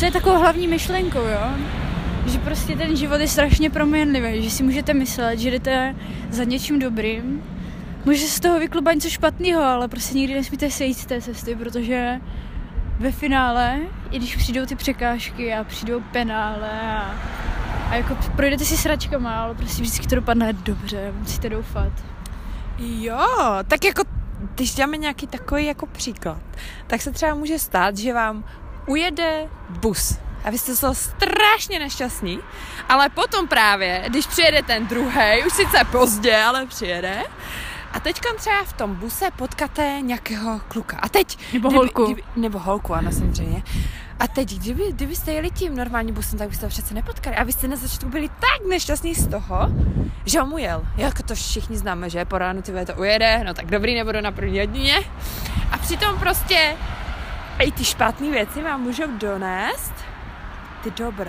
co je takovou hlavní myšlenkou, jo? Že prostě ten život je strašně proměnlivý, že si můžete myslet, že jdete za něčím dobrým, může z toho vyklubat něco špatného, ale prostě nikdy nesmíte sejít z té cesty, protože ve finále, i když přijdou ty překážky a přijdou penále a, a jako projdete si sračkama, ale prostě vždycky to dopadne dobře, musíte doufat. Jo, tak jako když dáme nějaký takový jako příklad, tak se třeba může stát, že vám ujede bus a vy jste jsou strašně nešťastní, ale potom právě, když přijede ten druhý, už sice pozdě, ale přijede, a teď třeba v tom buse potkáte nějakého kluka. A teď... Nebo kdyby, holku. Kdyby, nebo holku, ano, samozřejmě. A teď, kdyby, kdybyste jeli tím normálním busem, tak byste ho přece nepotkali. A vy jste na začátku byli tak nešťastní z toho, že on ujel. Jako to všichni známe, že po ránu ty to ujede, no tak dobrý, nebudu na první hodině. A přitom prostě i ty špatné věci vám můžou donést ty dobré.